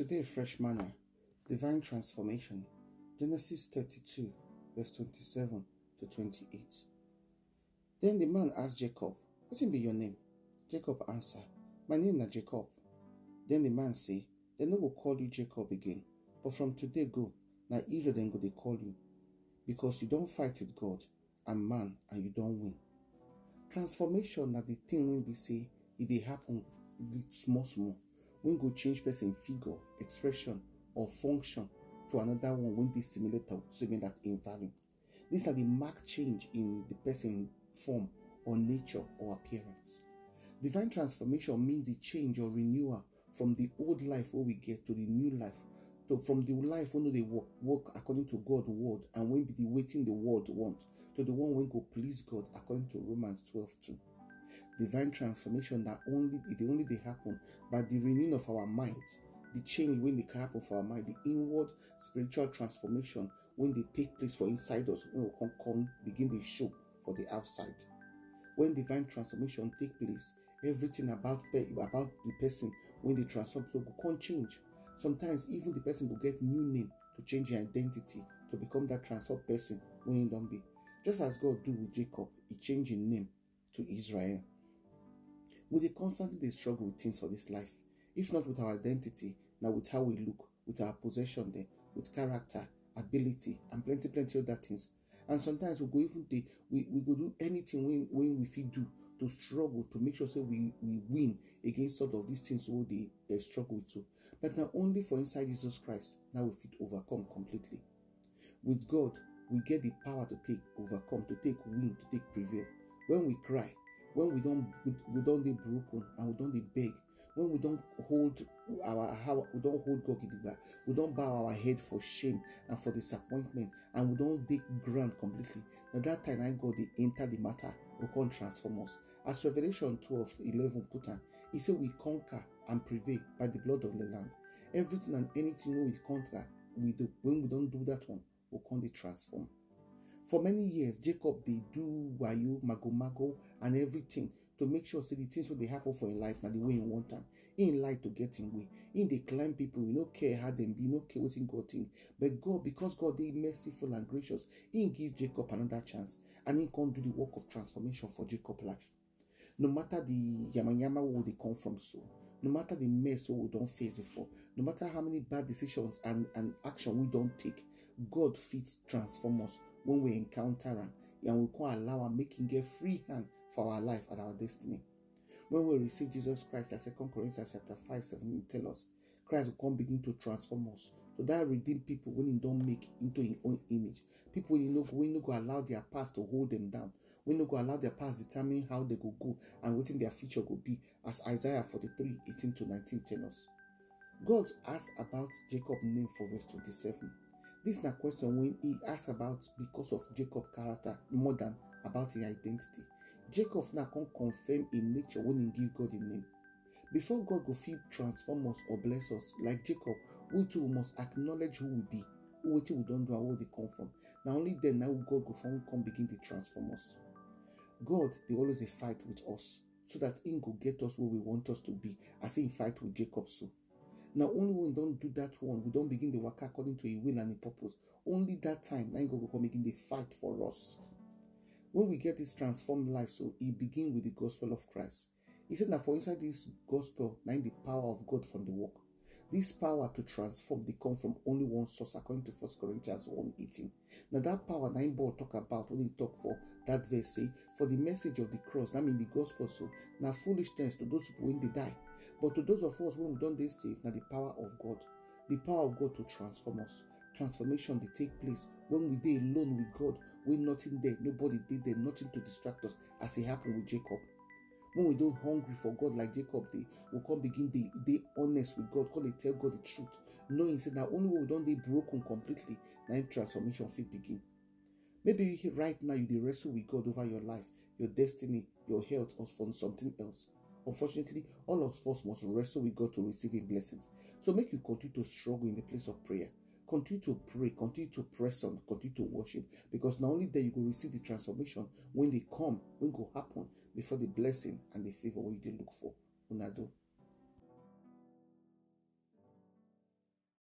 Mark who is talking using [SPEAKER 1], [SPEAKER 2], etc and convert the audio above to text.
[SPEAKER 1] Today, fresh manna, divine transformation. Genesis 32, verse 27 to 28. Then the man asked Jacob, What be your name? Jacob answered, My name is Jacob. Then the man say, They no will call you Jacob again, but from today go, na Israel then go they call you, because you don't fight with God and man and you don't win. Transformation that the thing will be say it dey happen small small when go change person figure, expression, or function to another one when they similar to similar in value. These are the marked change in the person form or nature or appearance. Divine transformation means the change or renewal from the old life where we get to the new life. To from the life when they work, work according to God's word and when be the waiting the world want to the one when go please God according to Romans 12 2 divine transformation that only it only they happen by the renewing of our minds the change when they can happen for our mind the inward spiritual transformation when they take place for inside us when we come, come begin to show for the outside. When divine transformation take place everything about about the person when they transform so can change. Sometimes even the person will get new name to change their identity to become that transformed person when he don't be. Just as god do with jacob he changed his name to Israel. We dey constantly struggle with things for this life, if not with our identity, now with how we look, with our possession there, with character, ability, and plenty, plenty other things. And sometimes we go even dey, we, we go do anything when, when we feel do to struggle to make sure say we, we win against all of these things what they, they struggle with. But now only for inside Jesus Christ, now we fit overcome completely. With God, we get the power to take overcome, to take win, to take prevail when we cry when we don't we don't be broken and we don't be beg when we don't hold our how we don't hold God gidigba we don't bow our head for shame and for disappointment and we don't dig ground completely na that time I God dey enter the matter we come transform us. As Revelation 12 11 put am he say we conquer and prevail by the blood of the lamb. Everything and anything wey we conquer we do when we don't do that one we dey transform for many years jacob they do wayo mago-mago and everything to make sure say the things wey dey happen for him life na the way he want am. Him like to get him way. Him dey climb people he no care how dem be no care wetin god think. But god because god dey merciful and gracious him give jacob another chance and him come do the work of transformation for jacob life. No matter the yamayama wey dey come from so no matter the mess wey we don face before no matter how many bad decisions and and action we don take god fit transform us when we encounter am and we can allow him get free hand for our life and our destiny. When we receive Jesus Christ, as 2 Corinthians chapter 5, 7 tell us, Christ will come begin to transform us. So that redeem people when he don't make into his own image. People when you know when you go allow their past to hold them down. When you go allow their past determine how they go go and what in their future will be, as Isaiah 43, 18 to 19 tell us. God asked about Jacob's name for verse 27. This na question when he asked about because of Jacob character more than about his identity. Jacob now can confirm in nature when he give God a name. Before God go feel transform us or bless us, like Jacob, we too must acknowledge who we be, who we don't do and where they come from. Now only then now God go from come begin to transform us. God they always a fight with us so that he go get us where we want us to be, as in fight with Jacob so. Now, only when we don't do that one, we don't begin the work according to a will and a purpose. Only that time, now God will come begin the fight for us. When we get this transformed life, so it begin with the gospel of Christ. He said, now for inside this gospel, now the power of God from the work. This power to transform, they come from only one source, according to 1 Corinthians 1 18. Now, that power, nine ball talk about when he talk for that verse, say, for the message of the cross, that mean the gospel, so now foolishness to those people when they die. But to those of us when we don't they save, now the power of God, the power of God to transform us. Transformation they take place when we dey alone with God, when nothing there, nobody did there, nothing to distract us, as it happened with Jacob. When we don't hungry for God like Jacob did, we can begin the day honest with God, call they tell God the truth, knowing say that only when we don't they broken completely, now transformation fit begin. Maybe right now you dey wrestle with God over your life, your destiny, your health, or for something else. Unfortunately, all of us must wrestle with God to receive His blessings. So make you continue to struggle in the place of prayer. Continue to pray, continue to press on, continue to worship, because not only there you go receive the transformation when they come, when go happen before the blessing and the favor you dey look for. Unado.